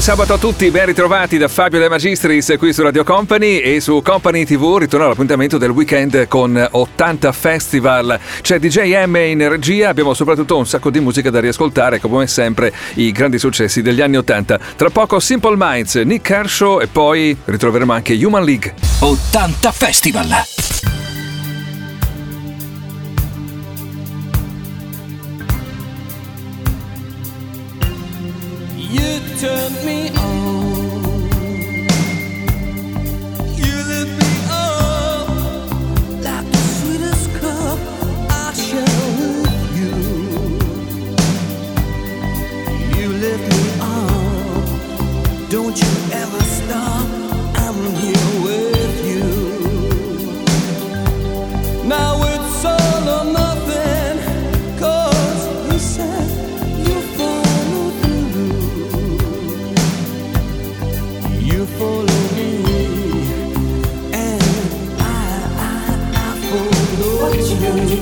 Buon sabato a tutti, ben ritrovati da Fabio De Magistris qui su Radio Company e su Company TV ritorna l'appuntamento del weekend con 80 Festival. C'è DJM in regia, abbiamo soprattutto un sacco di musica da riascoltare, come sempre i grandi successi degli anni 80. Tra poco Simple Minds, Nick Kershaw e poi ritroveremo anche Human League. 80 Festival! turned me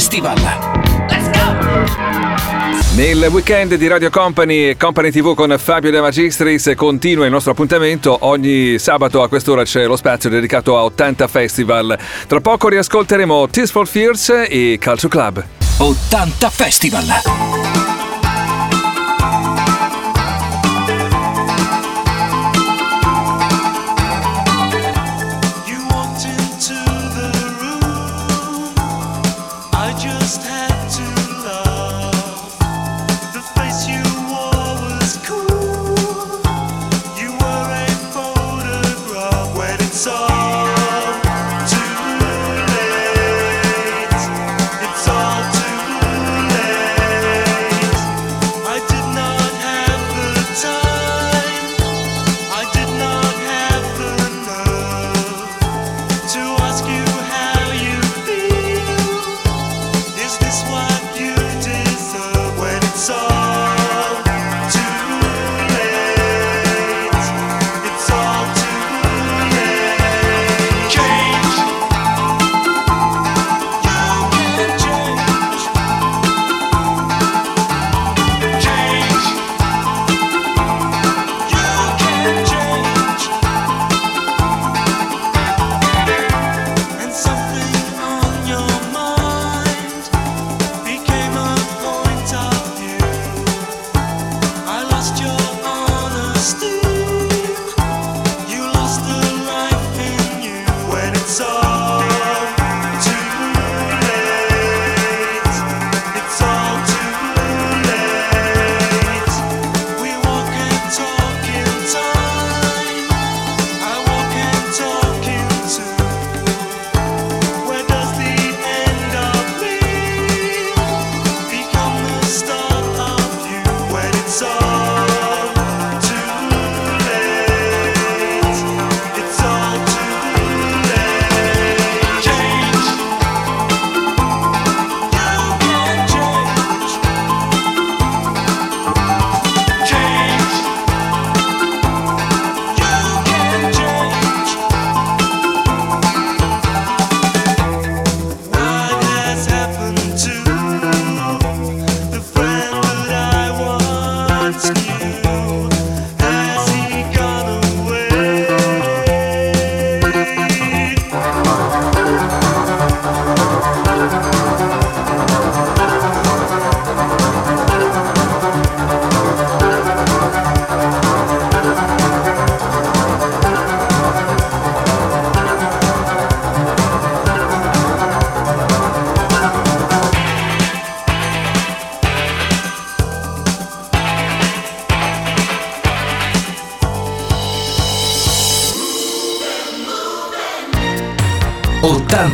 Festival. Let's go! Nel weekend di Radio Company e Company TV con Fabio De Magistris continua il nostro appuntamento. Ogni sabato a quest'ora c'è lo spazio dedicato a 80 Festival. Tra poco riascolteremo Tears for Fears e Calcio Club. 80 Festival!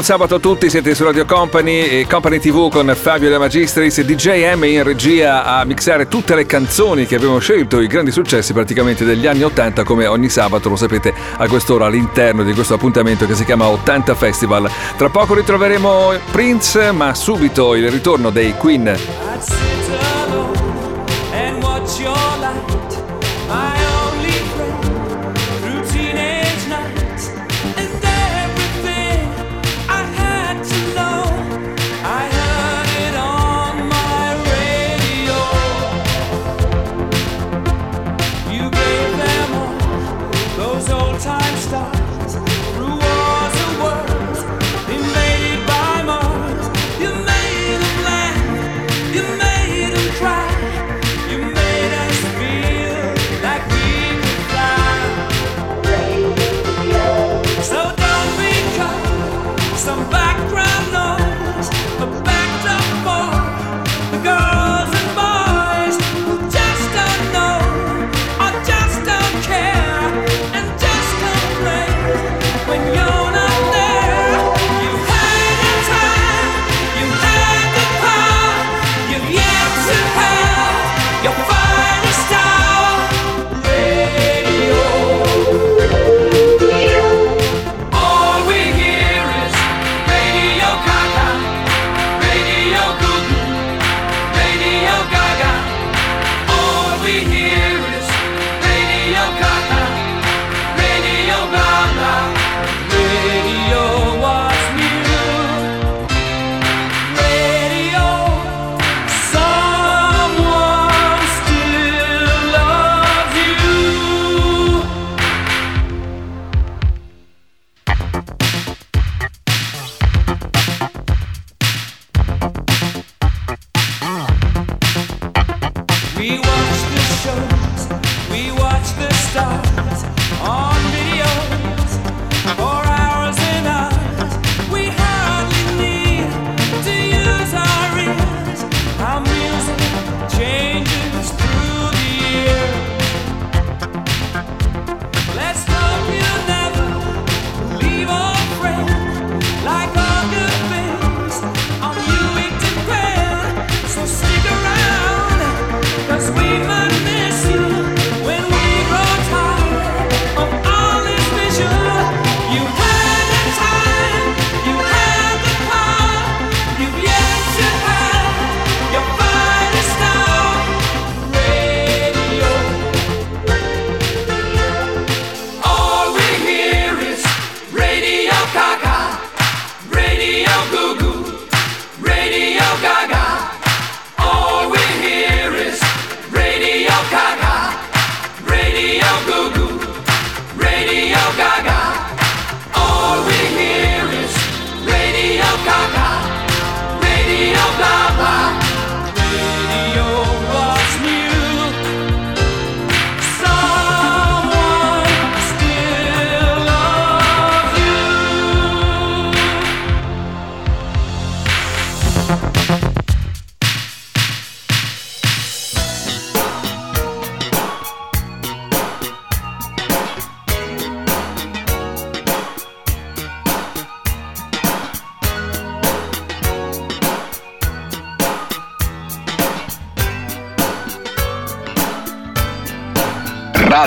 Buon sabato a tutti, siete su Radio Company e Company TV con Fabio De Magistris DJ M in regia a mixare tutte le canzoni che abbiamo scelto, i grandi successi praticamente degli anni 80 come ogni sabato lo sapete a quest'ora all'interno di questo appuntamento che si chiama 80 Festival. Tra poco ritroveremo Prince ma subito il ritorno dei Queen.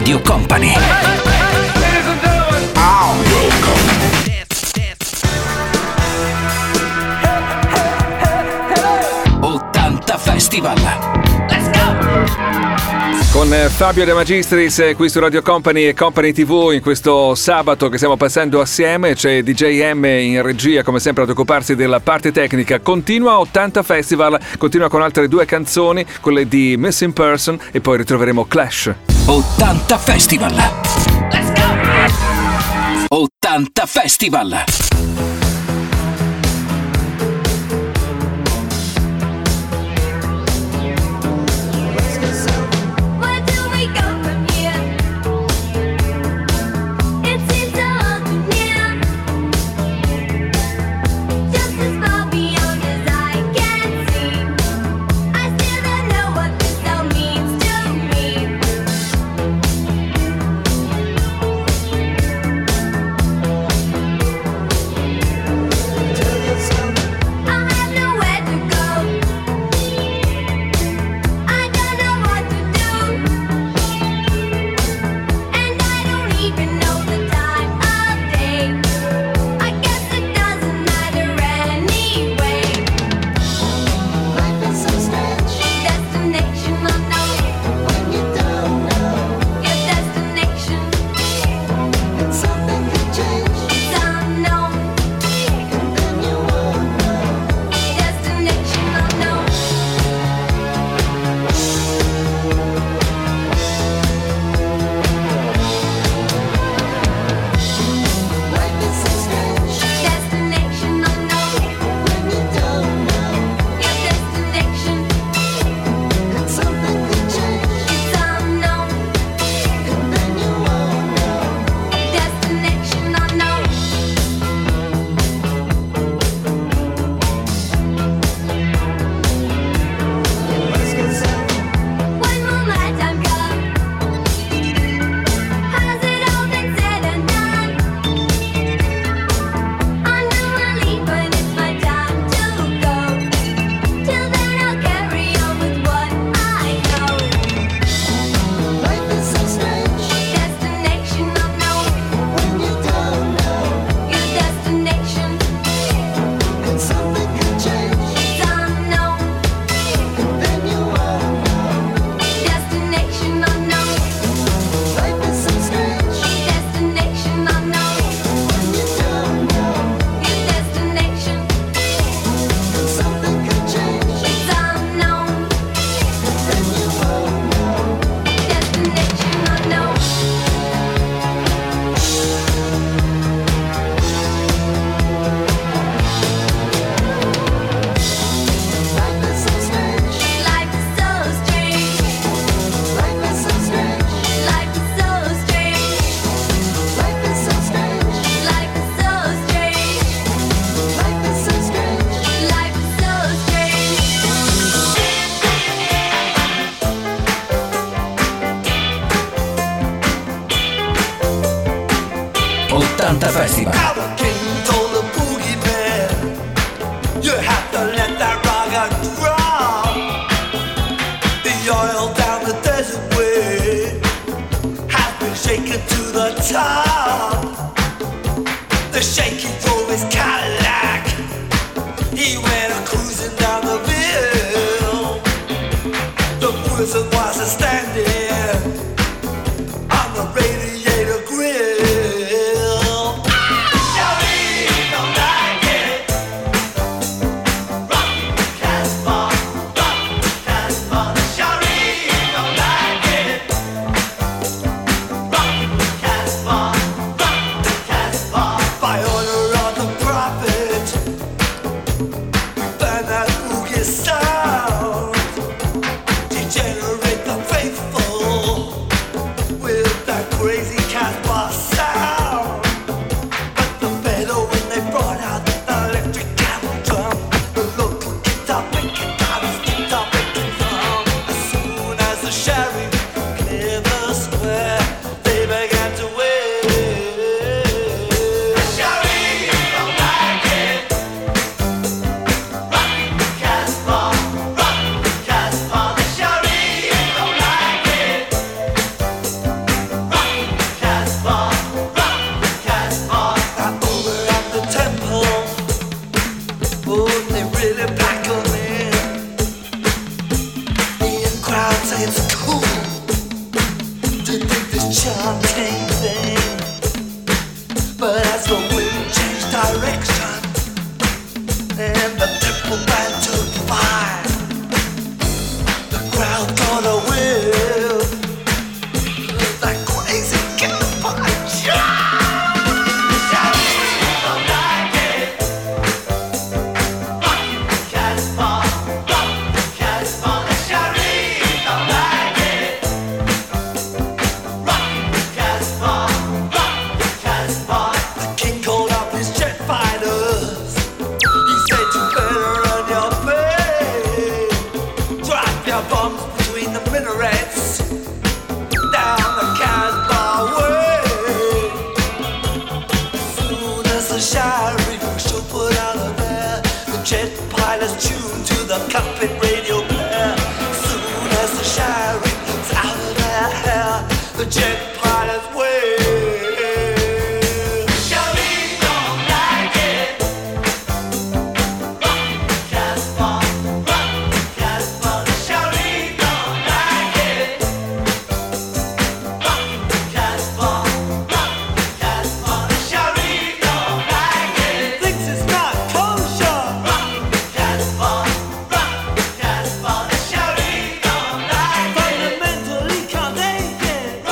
Radio Company. Festival con eh, Fabio De Magistris eh, qui su Radio Company e Company TV in questo sabato che stiamo passando assieme c'è DJM in regia come sempre ad occuparsi della parte tecnica. Continua 80 Festival, continua con altre due canzoni, quelle di Missing Person e poi ritroveremo Clash. 80 Festival. Let's go! 80 Festival.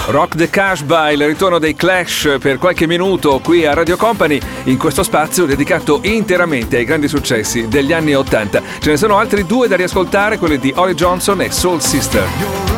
Rock the Cashba, il ritorno dei Clash per qualche minuto qui a Radio Company, in questo spazio dedicato interamente ai grandi successi degli anni 80. Ce ne sono altri due da riascoltare, quelli di Holly Johnson e Soul Sister.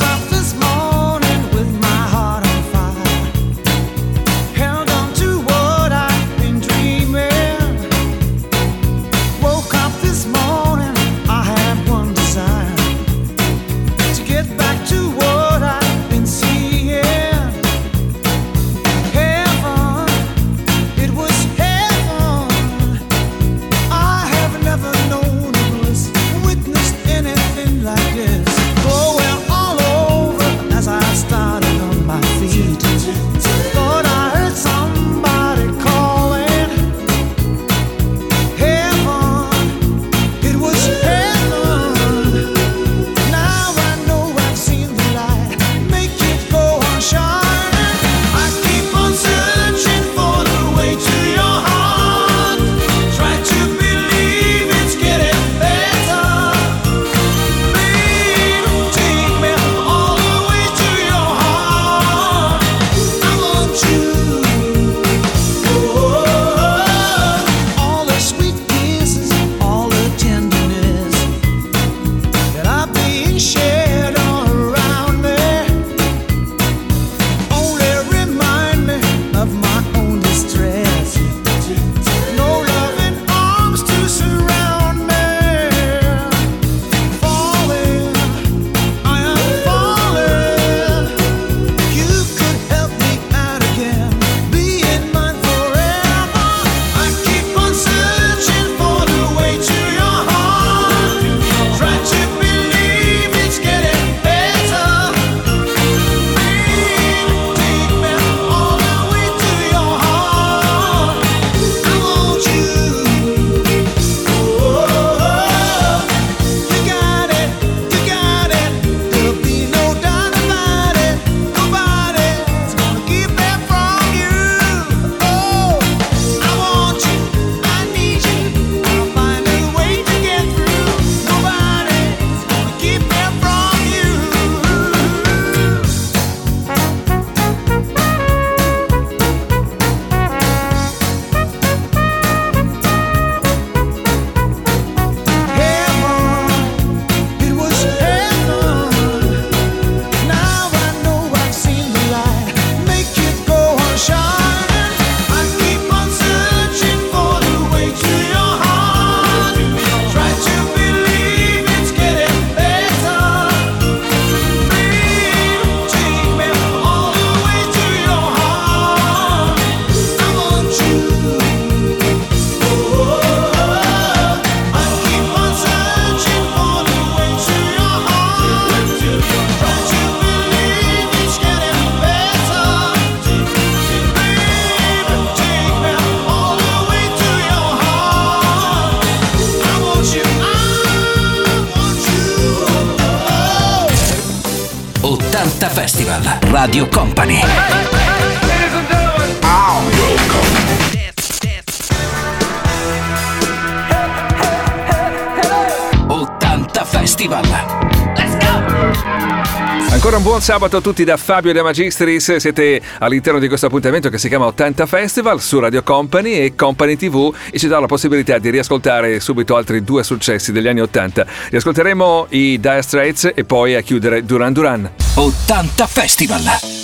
Ancora un buon sabato a tutti da Fabio De Magistris, siete all'interno di questo appuntamento che si chiama 80 Festival su Radio Company e Company TV e ci dà la possibilità di riascoltare subito altri due successi degli anni 80. Riascolteremo i Dire Straits e poi a chiudere Duran Duran. 80 Festival!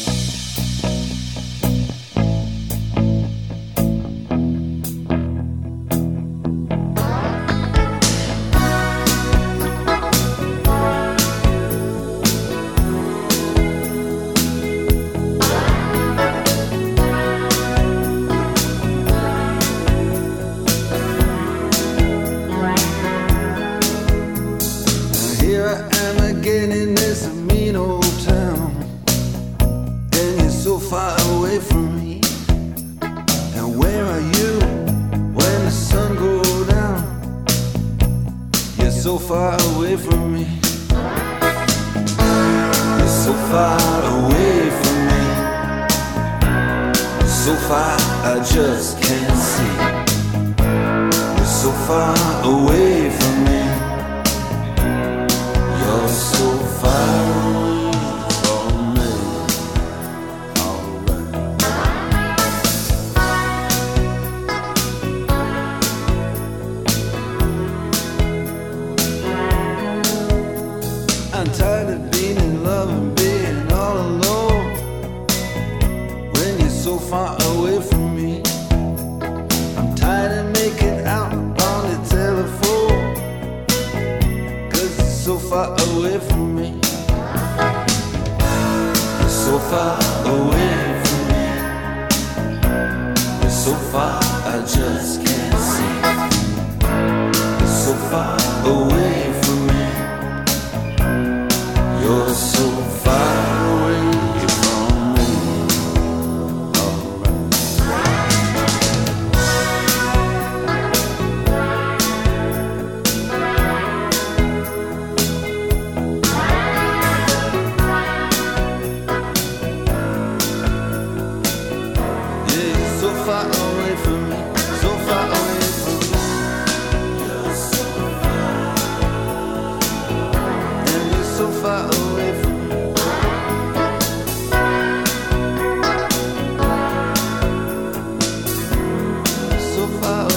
oh.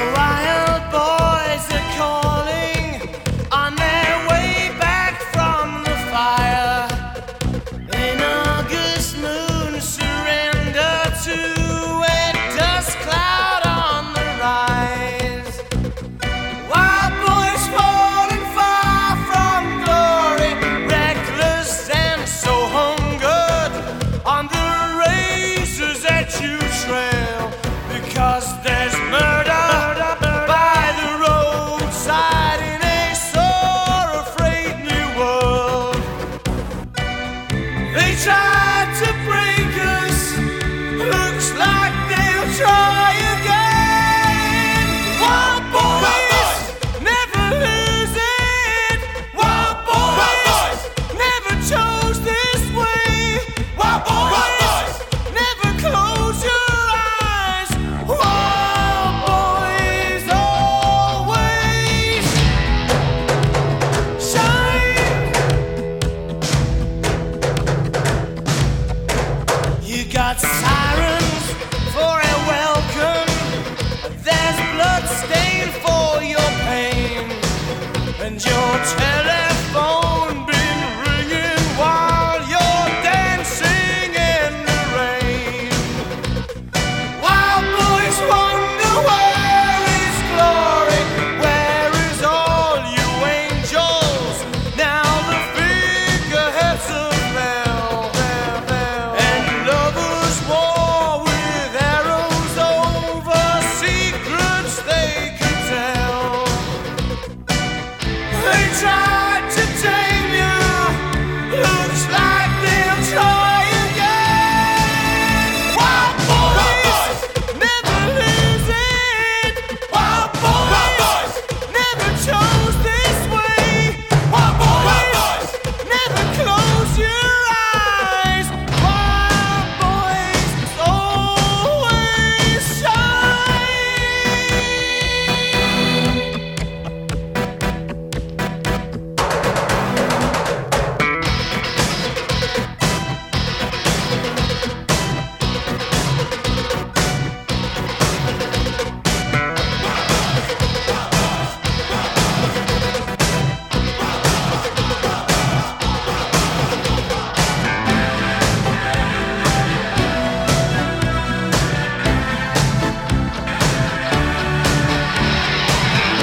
tried to take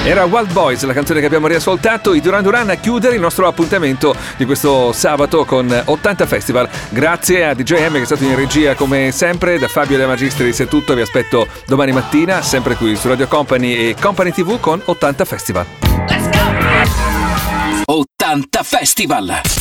Era Wild Boys, la canzone che abbiamo riascoltato, i Duran Duran a chiudere il nostro appuntamento di questo sabato con 80 Festival. Grazie a DJM che è stato in regia come sempre, da Fabio De Magistris è tutto, vi aspetto domani mattina, sempre qui su Radio Company e Company TV con 80 Festival. 80 Festival!